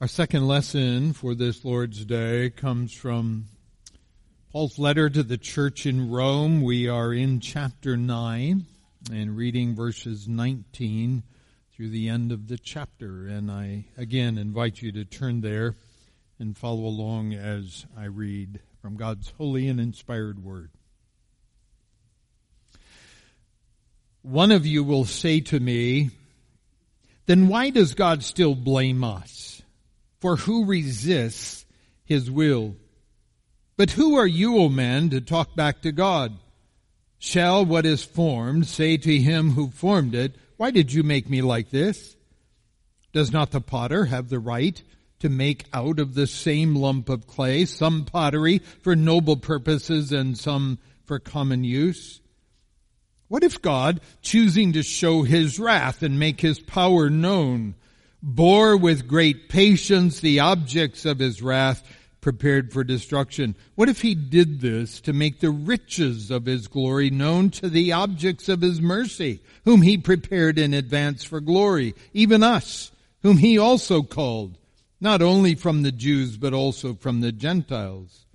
Our second lesson for this Lord's Day comes from Paul's letter to the church in Rome. We are in chapter 9 and reading verses 19 through the end of the chapter. And I again invite you to turn there and follow along as I read from God's holy and inspired word. One of you will say to me, then why does God still blame us? For who resists his will? But who are you, O man, to talk back to God? Shall what is formed say to him who formed it, Why did you make me like this? Does not the potter have the right to make out of the same lump of clay some pottery for noble purposes and some for common use? What if God, choosing to show his wrath and make his power known, bore with great patience the objects of his wrath prepared for destruction. What if he did this to make the riches of his glory known to the objects of his mercy, whom he prepared in advance for glory, even us, whom he also called, not only from the Jews, but also from the Gentiles?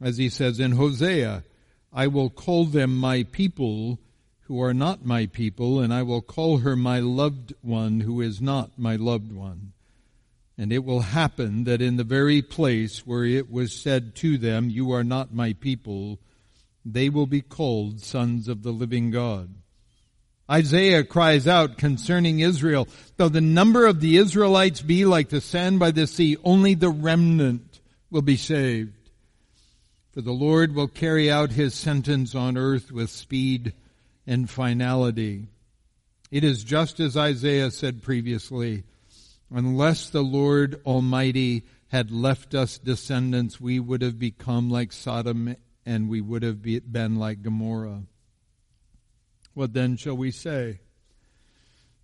As he says in Hosea, I will call them my people who are not my people, and I will call her my loved one who is not my loved one. And it will happen that in the very place where it was said to them, You are not my people, they will be called sons of the living God. Isaiah cries out concerning Israel, though the number of the Israelites be like the sand by the sea, only the remnant will be saved. For the Lord will carry out his sentence on earth with speed and finality. It is just as Isaiah said previously, unless the Lord Almighty had left us descendants, we would have become like Sodom and we would have been like Gomorrah. What then shall we say?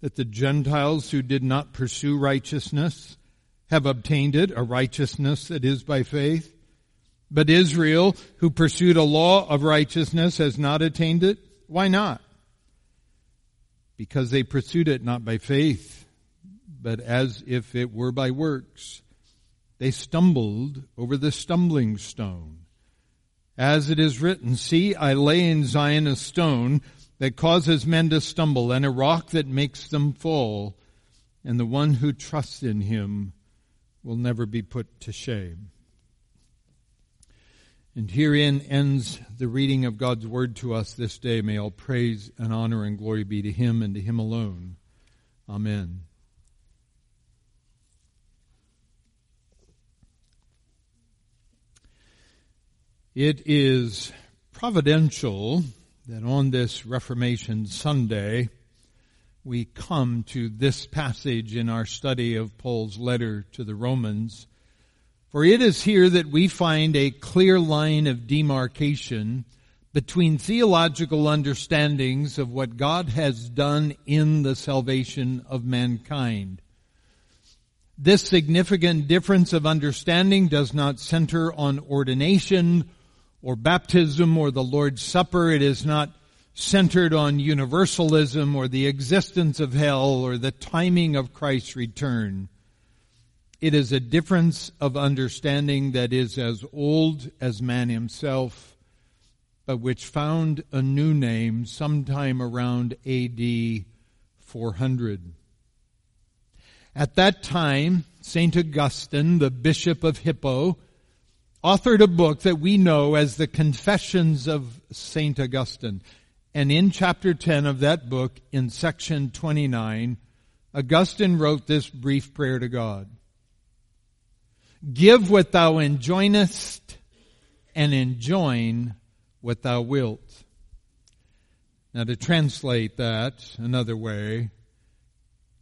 That the Gentiles who did not pursue righteousness have obtained it, a righteousness that is by faith. But Israel, who pursued a law of righteousness, has not attained it. Why not? Because they pursued it not by faith, but as if it were by works. They stumbled over the stumbling stone. As it is written, See, I lay in Zion a stone that causes men to stumble, and a rock that makes them fall, and the one who trusts in him will never be put to shame. And herein ends the reading of God's word to us this day. May all praise and honor and glory be to him and to him alone. Amen. It is providential that on this Reformation Sunday we come to this passage in our study of Paul's letter to the Romans for it is here that we find a clear line of demarcation between theological understandings of what God has done in the salvation of mankind. This significant difference of understanding does not center on ordination or baptism or the Lord's Supper. It is not centered on universalism or the existence of hell or the timing of Christ's return. It is a difference of understanding that is as old as man himself, but which found a new name sometime around AD 400. At that time, St. Augustine, the Bishop of Hippo, authored a book that we know as the Confessions of St. Augustine. And in chapter 10 of that book, in section 29, Augustine wrote this brief prayer to God. Give what thou enjoinest, and enjoin what thou wilt. Now, to translate that another way,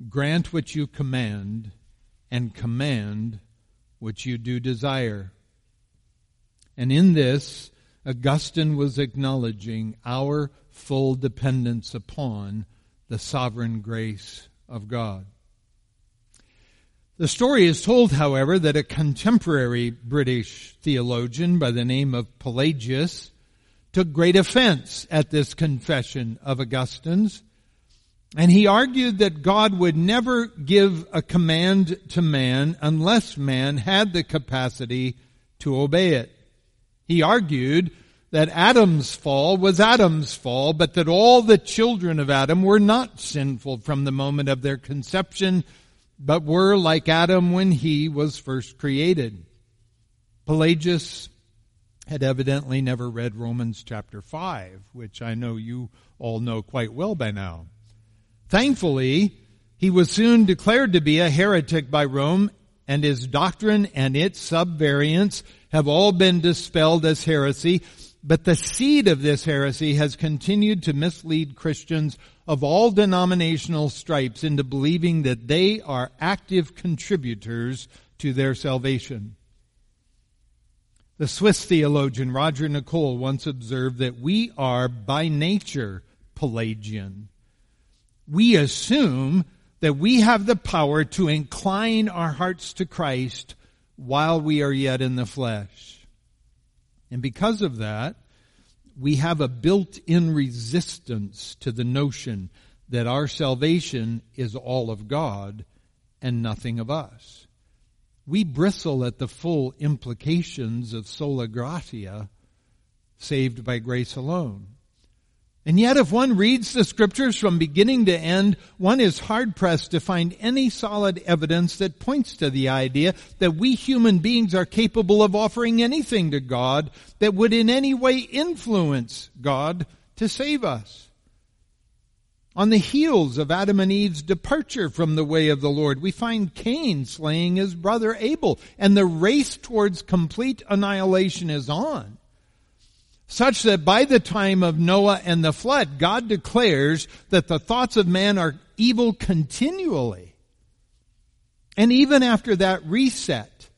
grant what you command, and command what you do desire. And in this, Augustine was acknowledging our full dependence upon the sovereign grace of God. The story is told, however, that a contemporary British theologian by the name of Pelagius took great offense at this confession of Augustine's And he argued that God would never give a command to man unless man had the capacity to obey it. He argued that Adam's fall was Adam's fall, but that all the children of Adam were not sinful from the moment of their conception, but were like Adam when he was first created. Pelagius had evidently never read Romans chapter 5, which I know you all know quite well by now. Thankfully, he was soon declared to be a heretic by Rome, and his doctrine and its subvariants have all been dispelled as heresy, but the seed of this heresy has continued to mislead Christians of all denominational stripes into believing that they are active contributors to their salvation. The Swiss theologian Roger Nicole once observed that we are by nature Pelagian we assume that we have the power to incline our hearts to Christ while we are yet in the flesh. And because of that, we have a built-in resistance to the notion that our salvation is all of God and nothing of us. We bristle at the full implications of sola gratia, saved by grace alone. And yet, if one reads the scriptures from beginning to end, one is hard pressed to find any solid evidence that points to the idea that we human beings are capable of offering anything to God that would in any way influence God to save us. On the heels of Adam and Eve's departure from the way of the Lord, we find Cain slaying his brother Abel, and the race towards complete annihilation is on such that by the time of Noah and the flood, God declares that the thoughts of man are evil continually. And even after that reset,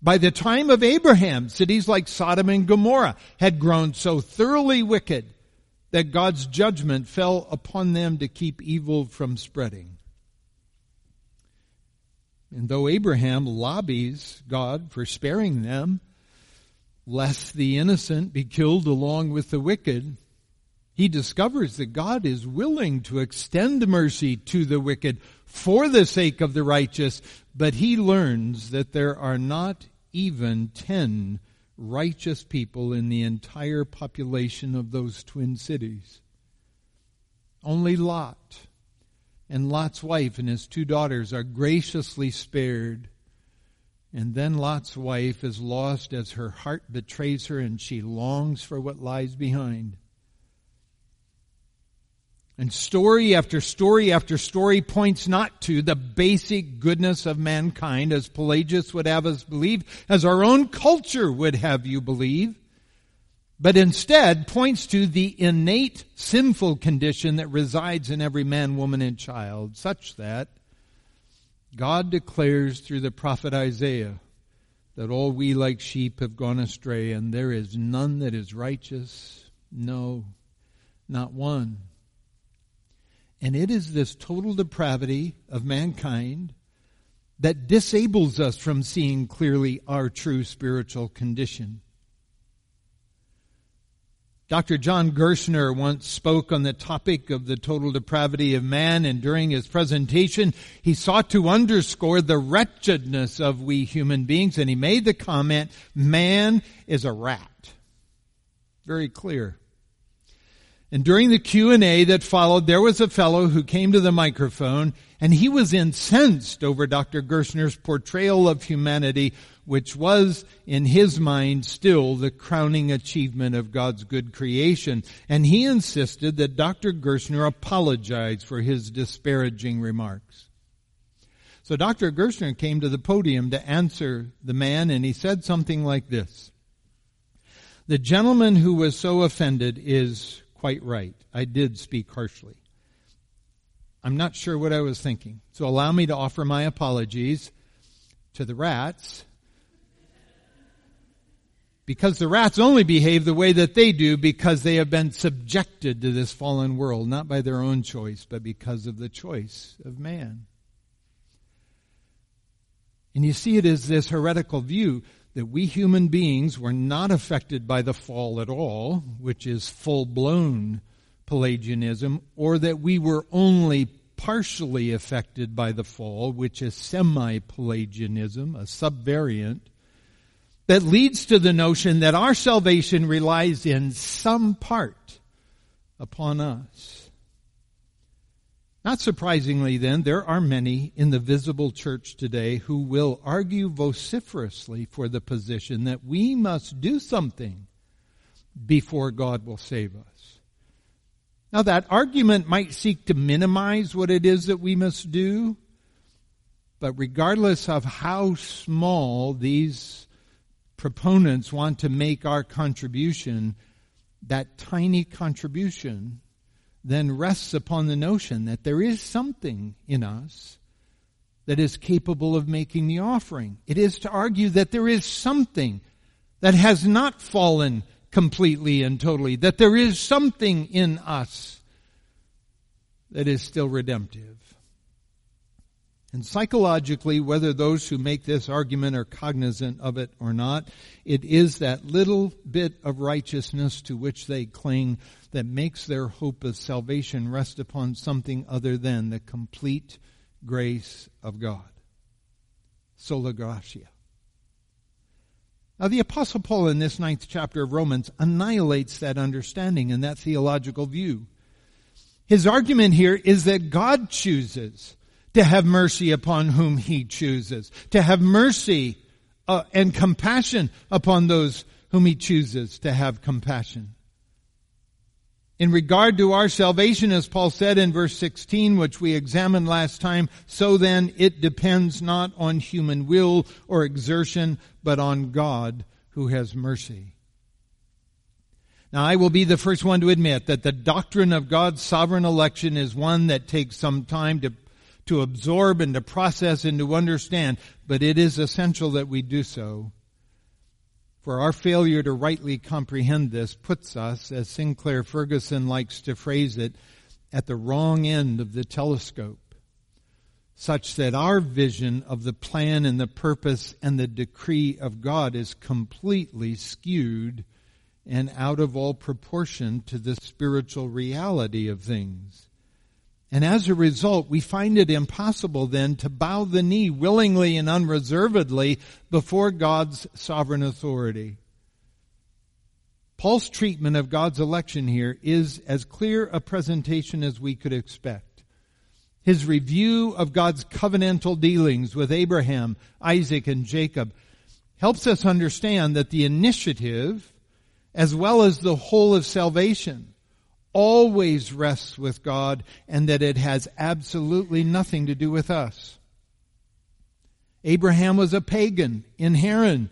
by the time of Abraham, cities like Sodom and Gomorrah had grown so thoroughly wicked that God's judgment fell upon them to keep evil from spreading. And though Abraham lobbies God for sparing them, lest the innocent be killed along with the wicked, he discovers that God is willing to extend mercy to the wicked for the sake of the righteous, but he learns that there are not even ten righteous people in the entire population of those twin cities. Only Lot and Lot's wife and his two daughters are graciously spared. And then Lot's wife is lost as her heart betrays her and she longs for what lies behind. And story after story after story points not to the basic goodness of mankind as Pelagius would have us believe, as our own culture would have you believe, but instead points to the innate sinful condition that resides in every man, woman, and child, such that God declares through the prophet Isaiah that all we like sheep have gone astray, and there is none that is righteous. No, not one. And it is this total depravity of mankind that disables us from seeing clearly our true spiritual condition. Dr. John Gerstner once spoke on the topic of the total depravity of man, and during his presentation, he sought to underscore the wretchedness of we human beings, and he made the comment, man is a rat. Very clear. And during the Q&A that followed, there was a fellow who came to the microphone and he was incensed over Dr. Gerstner's portrayal of humanity, which was, in his mind, still the crowning achievement of God's good creation. And he insisted that Dr. Gerstner apologize for his disparaging remarks. So Dr. Gerstner came to the podium to answer the man and he said something like this. The gentleman who was so offended is quite right. I did speak harshly. I'm not sure what I was thinking. So allow me to offer my apologies to the rats. Because the rats only behave the way that they do because they have been subjected to this fallen world, not by their own choice, but because of the choice of man. And you see it is this heretical view that we human beings were not affected by the fall at all, which is full blown Pelagianism, or that we were only partially affected by the fall, which is semi-Pelagianism, a subvariant, that leads to the notion that our salvation relies in some part upon us. Not surprisingly then, there are many in the visible church today who will argue vociferously for the position that we must do something before God will save us. Now that argument might seek to minimize what it is that we must do, but regardless of how small these proponents want to make our contribution, that tiny contribution then rests upon the notion that there is something in us that is capable of making the offering. It is to argue that there is something that has not fallen completely and totally, that there is something in us that is still redemptive. And psychologically, whether those who make this argument are cognizant of it or not, it is that little bit of righteousness to which they cling that makes their hope of salvation rest upon something other than the complete grace of God. Sola gratia. Now, the Apostle Paul in this ninth chapter of Romans annihilates that understanding and that theological view. His argument here is that God chooses to have mercy upon whom he chooses, to have mercy uh, and compassion upon those whom he chooses to have compassion. In regard to our salvation, as Paul said in verse 16, which we examined last time, so then it depends not on human will or exertion, but on God who has mercy. Now I will be the first one to admit that the doctrine of God's sovereign election is one that takes some time to, to absorb and to process and to understand, but it is essential that we do so. For our failure to rightly comprehend this puts us, as Sinclair Ferguson likes to phrase it, at the wrong end of the telescope, such that our vision of the plan and the purpose and the decree of God is completely skewed and out of all proportion to the spiritual reality of things. And as a result, we find it impossible then to bow the knee willingly and unreservedly before God's sovereign authority. Paul's treatment of God's election here is as clear a presentation as we could expect. His review of God's covenantal dealings with Abraham, Isaac, and Jacob helps us understand that the initiative, as well as the whole of salvation, always rests with God and that it has absolutely nothing to do with us. Abraham was a pagan in Haran,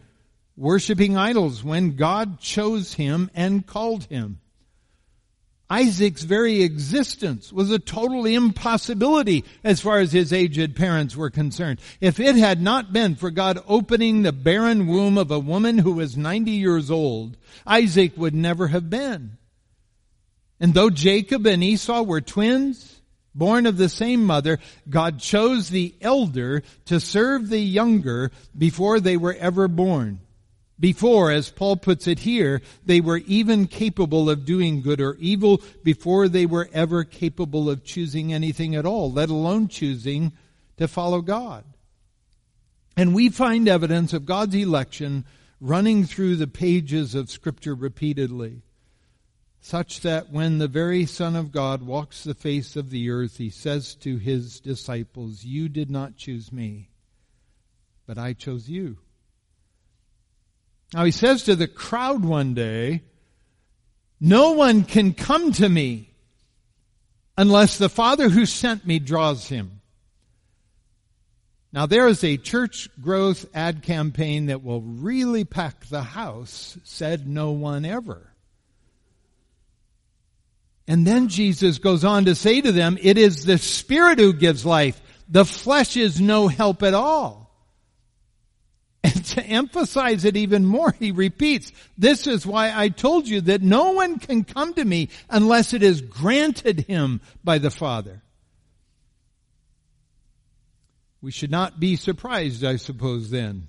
worshiping idols when God chose him and called him. Isaac's very existence was a total impossibility as far as his aged parents were concerned. If it had not been for God opening the barren womb of a woman who was 90 years old, Isaac would never have been. And though Jacob and Esau were twins, born of the same mother, God chose the elder to serve the younger before they were ever born. Before, as Paul puts it here, they were even capable of doing good or evil before they were ever capable of choosing anything at all, let alone choosing to follow God. And we find evidence of God's election running through the pages of scripture repeatedly such that when the very Son of God walks the face of the earth, he says to his disciples, You did not choose me, but I chose you. Now he says to the crowd one day, No one can come to me unless the Father who sent me draws him. Now there is a church growth ad campaign that will really pack the house, said no one ever. And then Jesus goes on to say to them, it is the Spirit who gives life. The flesh is no help at all. And to emphasize it even more, he repeats, this is why I told you that no one can come to me unless it is granted him by the Father. We should not be surprised, I suppose, then,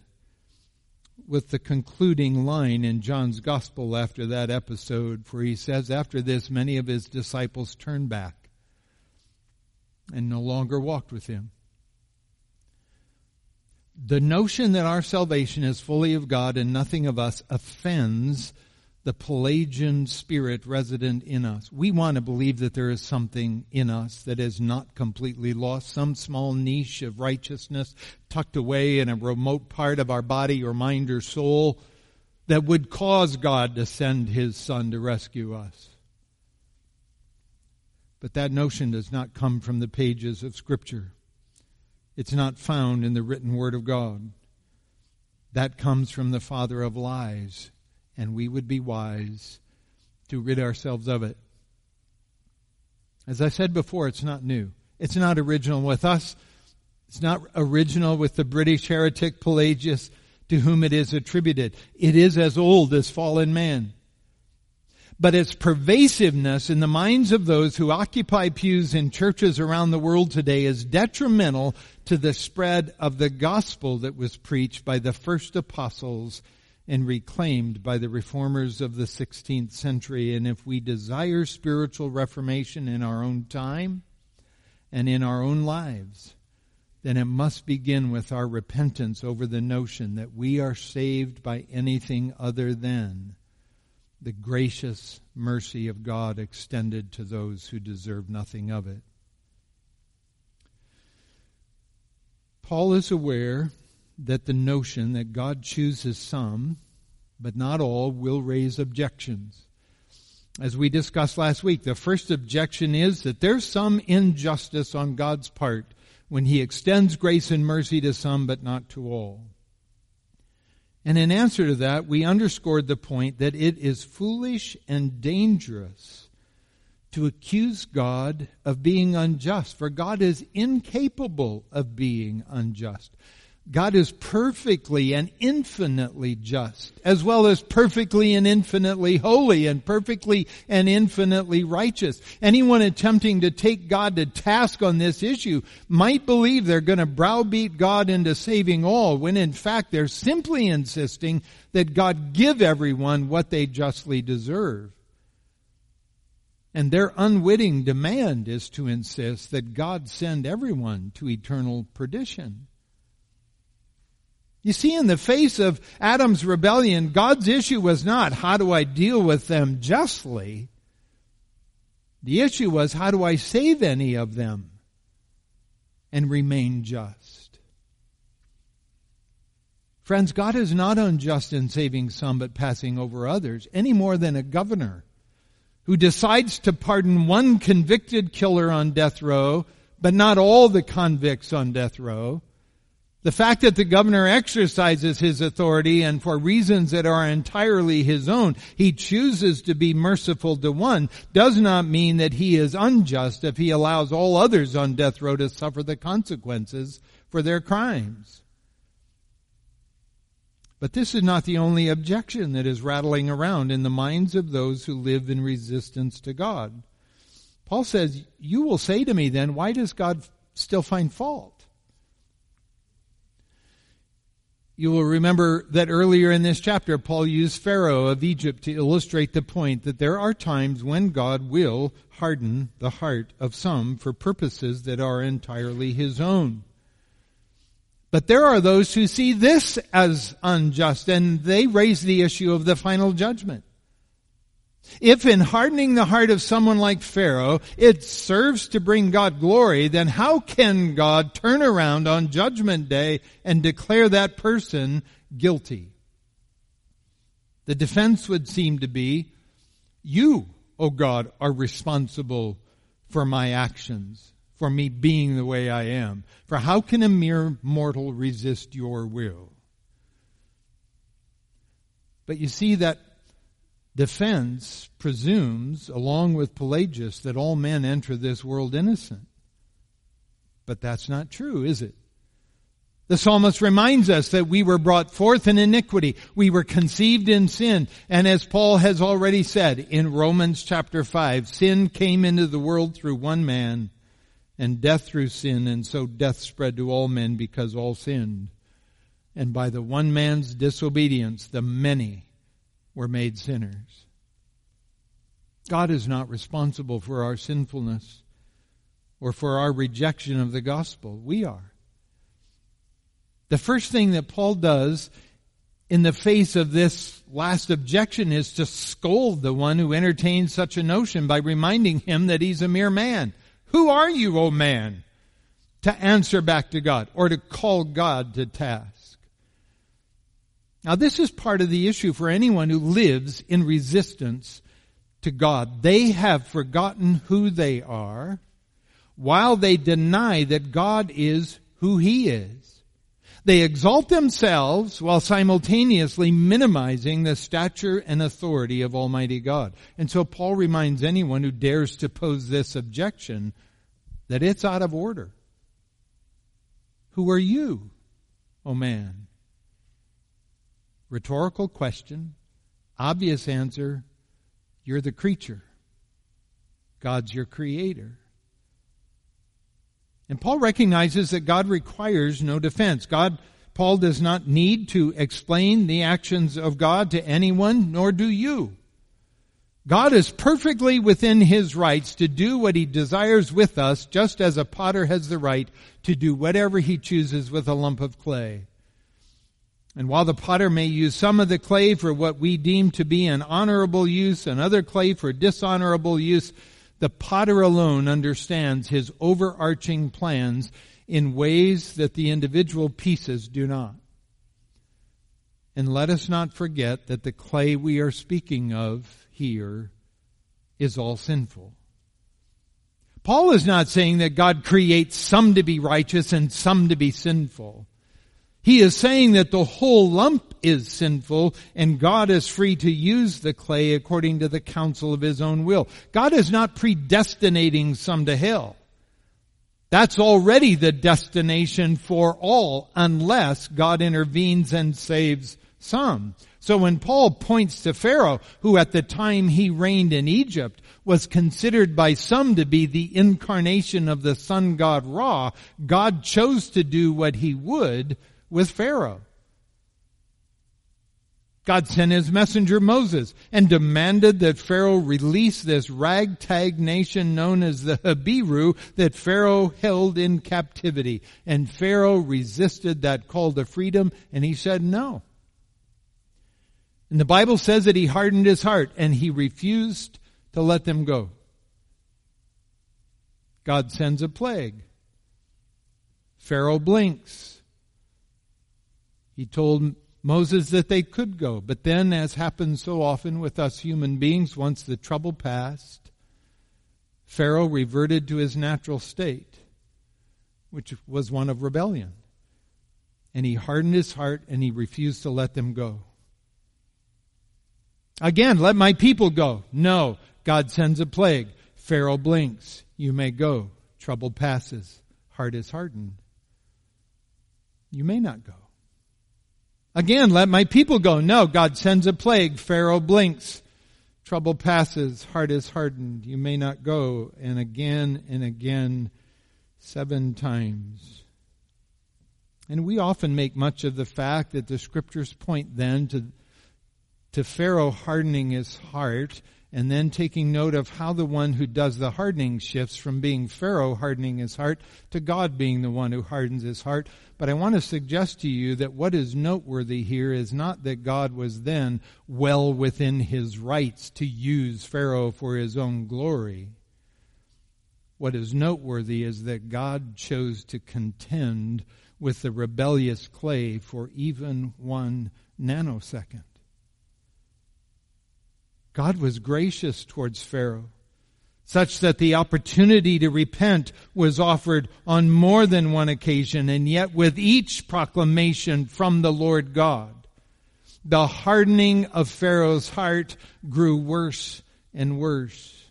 with the concluding line in John's Gospel after that episode, for he says, After this, many of his disciples turned back and no longer walked with him. The notion that our salvation is fully of God and nothing of us offends the Pelagian spirit resident in us. We want to believe that there is something in us that is not completely lost, some small niche of righteousness tucked away in a remote part of our body or mind or soul that would cause God to send His Son to rescue us. But that notion does not come from the pages of Scripture. It's not found in the written Word of God. That comes from the father of lies and we would be wise to rid ourselves of it. As I said before, it's not new. It's not original with us. It's not original with the British heretic Pelagius to whom it is attributed. It is as old as fallen man. But its pervasiveness in the minds of those who occupy pews in churches around the world today is detrimental to the spread of the gospel that was preached by the first apostles and reclaimed by the reformers of the 16th century. And if we desire spiritual reformation in our own time and in our own lives, then it must begin with our repentance over the notion that we are saved by anything other than the gracious mercy of God extended to those who deserve nothing of it. Paul is aware that the notion that God chooses some, but not all, will raise objections. As we discussed last week, the first objection is that there's some injustice on God's part when He extends grace and mercy to some, but not to all. And in answer to that, we underscored the point that it is foolish and dangerous to accuse God of being unjust, for God is incapable of being unjust. God is perfectly and infinitely just, as well as perfectly and infinitely holy and perfectly and infinitely righteous. Anyone attempting to take God to task on this issue might believe they're going to browbeat God into saving all, when in fact they're simply insisting that God give everyone what they justly deserve. And their unwitting demand is to insist that God send everyone to eternal perdition. You see, in the face of Adam's rebellion, God's issue was not, how do I deal with them justly? The issue was, how do I save any of them and remain just? Friends, God is not unjust in saving some but passing over others, any more than a governor who decides to pardon one convicted killer on death row, but not all the convicts on death row, the fact that the governor exercises his authority and for reasons that are entirely his own, he chooses to be merciful to one does not mean that he is unjust if he allows all others on death row to suffer the consequences for their crimes. But this is not the only objection that is rattling around in the minds of those who live in resistance to God. Paul says, You will say to me then, why does God still find fault? You will remember that earlier in this chapter, Paul used Pharaoh of Egypt to illustrate the point that there are times when God will harden the heart of some for purposes that are entirely his own. But there are those who see this as unjust and they raise the issue of the final judgment. If in hardening the heart of someone like Pharaoh, it serves to bring God glory, then how can God turn around on judgment day and declare that person guilty? The defense would seem to be, you, O oh God, are responsible for my actions, for me being the way I am. For how can a mere mortal resist your will? But you see that defense presumes, along with Pelagius, that all men enter this world innocent. But that's not true, is it? The psalmist reminds us that we were brought forth in iniquity. We were conceived in sin. And as Paul has already said in Romans chapter 5, sin came into the world through one man and death through sin. And so death spread to all men because all sinned. and by the one man's disobedience, the many were made sinners. God is not responsible for our sinfulness or for our rejection of the gospel. We are. The first thing that Paul does in the face of this last objection is to scold the one who entertains such a notion by reminding him that he's a mere man. Who are you, O man, to answer back to God or to call God to task? Now this is part of the issue for anyone who lives in resistance to God. They have forgotten who they are while they deny that God is who He is. They exalt themselves while simultaneously minimizing the stature and authority of Almighty God. And so Paul reminds anyone who dares to pose this objection that it's out of order. Who are you, O oh man? Rhetorical question, obvious answer, you're the creature. God's your creator. And Paul recognizes that God requires no defense. God, Paul does not need to explain the actions of God to anyone, nor do you. God is perfectly within his rights to do what he desires with us, just as a potter has the right to do whatever he chooses with a lump of clay. And while the potter may use some of the clay for what we deem to be an honorable use and other clay for dishonorable use, the potter alone understands his overarching plans in ways that the individual pieces do not. And let us not forget that the clay we are speaking of here is all sinful. Paul is not saying that God creates some to be righteous and some to be sinful. He is saying that the whole lump is sinful and God is free to use the clay according to the counsel of his own will. God is not predestinating some to hell. That's already the destination for all unless God intervenes and saves some. So when Paul points to Pharaoh, who at the time he reigned in Egypt was considered by some to be the incarnation of the sun god Ra, God chose to do what he would with Pharaoh. God sent his messenger Moses and demanded that Pharaoh release this ragtag nation known as the Habiru that Pharaoh held in captivity. And Pharaoh resisted that call to freedom and he said no. And the Bible says that he hardened his heart and he refused to let them go. God sends a plague. Pharaoh blinks. He told Moses that they could go. But then, as happens so often with us human beings, once the trouble passed, Pharaoh reverted to his natural state, which was one of rebellion. And he hardened his heart and he refused to let them go. Again, let my people go. No. God sends a plague. Pharaoh blinks. You may go. Trouble passes. Heart is hardened. You may not go. Again, let my people go. No, God sends a plague. Pharaoh blinks. Trouble passes. Heart is hardened. You may not go. And again and again, seven times. And we often make much of the fact that the scriptures point then to, to Pharaoh hardening his heart and then taking note of how the one who does the hardening shifts from being Pharaoh hardening his heart to God being the one who hardens his heart. But I want to suggest to you that what is noteworthy here is not that God was then well within his rights to use Pharaoh for his own glory. What is noteworthy is that God chose to contend with the rebellious clay for even one nanosecond. God was gracious towards Pharaoh, such that the opportunity to repent was offered on more than one occasion, and yet with each proclamation from the Lord God, the hardening of Pharaoh's heart grew worse and worse.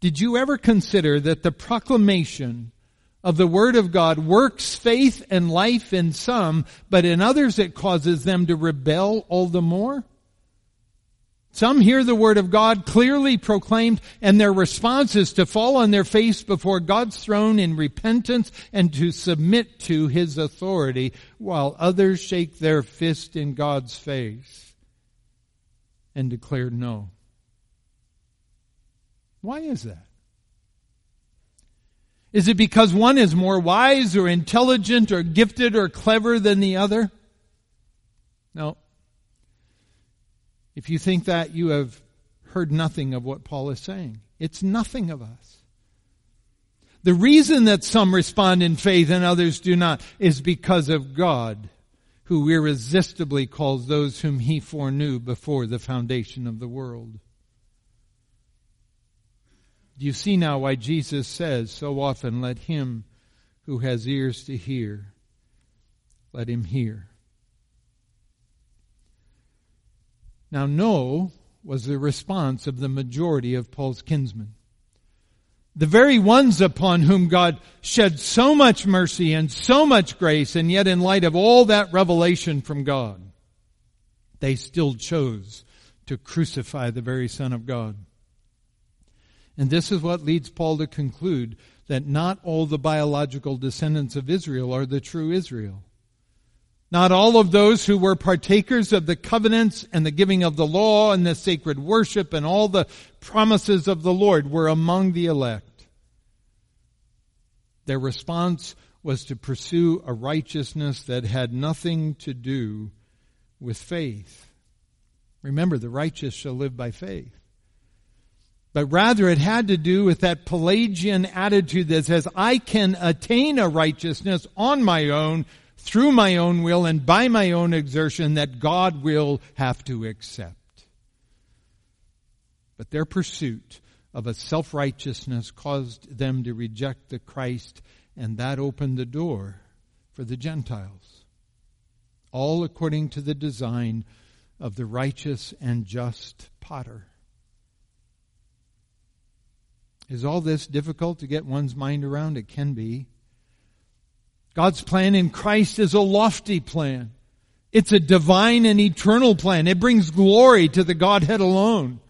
Did you ever consider that the proclamation of the Word of God works faith and life in some, but in others it causes them to rebel all the more? Some hear the word of God clearly proclaimed and their response is to fall on their face before God's throne in repentance and to submit to his authority while others shake their fist in God's face and declare no. Why is that? Is it because one is more wise or intelligent or gifted or clever than the other? No. If you think that, you have heard nothing of what Paul is saying. It's nothing of us. The reason that some respond in faith and others do not is because of God, who irresistibly calls those whom he foreknew before the foundation of the world. Do you see now why Jesus says so often, let him who has ears to hear, let him hear. Now, no was the response of the majority of Paul's kinsmen. The very ones upon whom God shed so much mercy and so much grace, and yet in light of all that revelation from God, they still chose to crucify the very Son of God. And this is what leads Paul to conclude that not all the biological descendants of Israel are the true Israel. Not all of those who were partakers of the covenants and the giving of the law and the sacred worship and all the promises of the Lord were among the elect. Their response was to pursue a righteousness that had nothing to do with faith. Remember, the righteous shall live by faith. But rather it had to do with that Pelagian attitude that says, I can attain a righteousness on my own through my own will and by my own exertion that God will have to accept. But their pursuit of a self-righteousness caused them to reject the Christ and that opened the door for the Gentiles. All according to the design of the righteous and just potter. Is all this difficult to get one's mind around? It can be. God's plan in Christ is a lofty plan. It's a divine and eternal plan. It brings glory to the Godhead alone.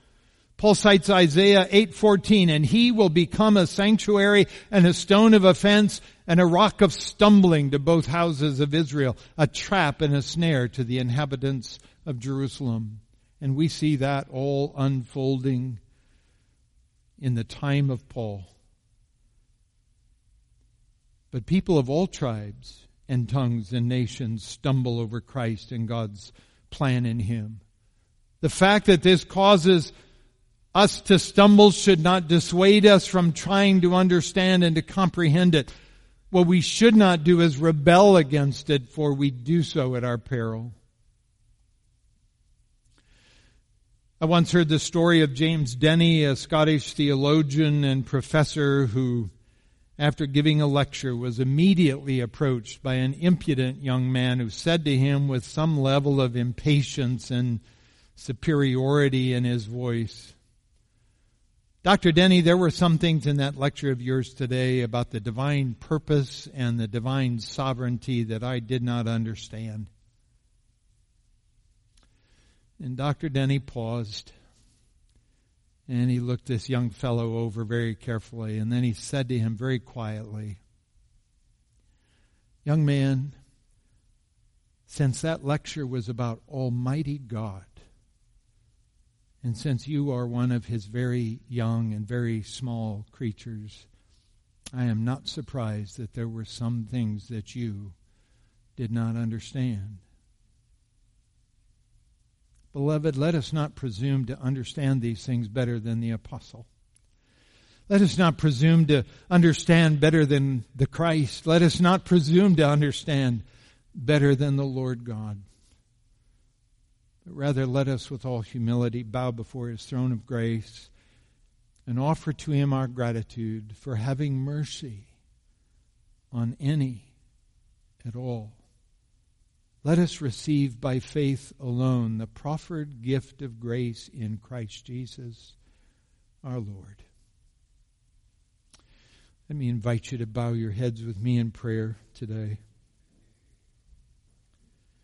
Paul cites Isaiah 8:14 and he will become a sanctuary and a stone of offense and a rock of stumbling to both houses of Israel, a trap and a snare to the inhabitants of Jerusalem. And we see that all unfolding in the time of Paul. But people of all tribes and tongues and nations stumble over Christ and God's plan in Him. The fact that this causes us to stumble should not dissuade us from trying to understand and to comprehend it. What we should not do is rebel against it, for we do so at our peril. I once heard the story of James Denney, a Scottish theologian and professor who after giving a lecture, was immediately approached by an impudent young man who said to him with some level of impatience and superiority in his voice, Dr. Denney, there were some things in that lecture of yours today about the divine purpose and the divine sovereignty that I did not understand. And Dr. Denney paused and he looked this young fellow over very carefully, and then he said to him very quietly, Young man, since that lecture was about Almighty God, and since you are one of his very young and very small creatures, I am not surprised that there were some things that you did not understand. Beloved, let us not presume to understand these things better than the apostle. Let us not presume to understand better than the Christ. Let us not presume to understand better than the Lord God. But rather, let us with all humility bow before his throne of grace and offer to him our gratitude for having mercy on any at all let us receive by faith alone the proffered gift of grace in Christ Jesus our Lord. Let me invite you to bow your heads with me in prayer today.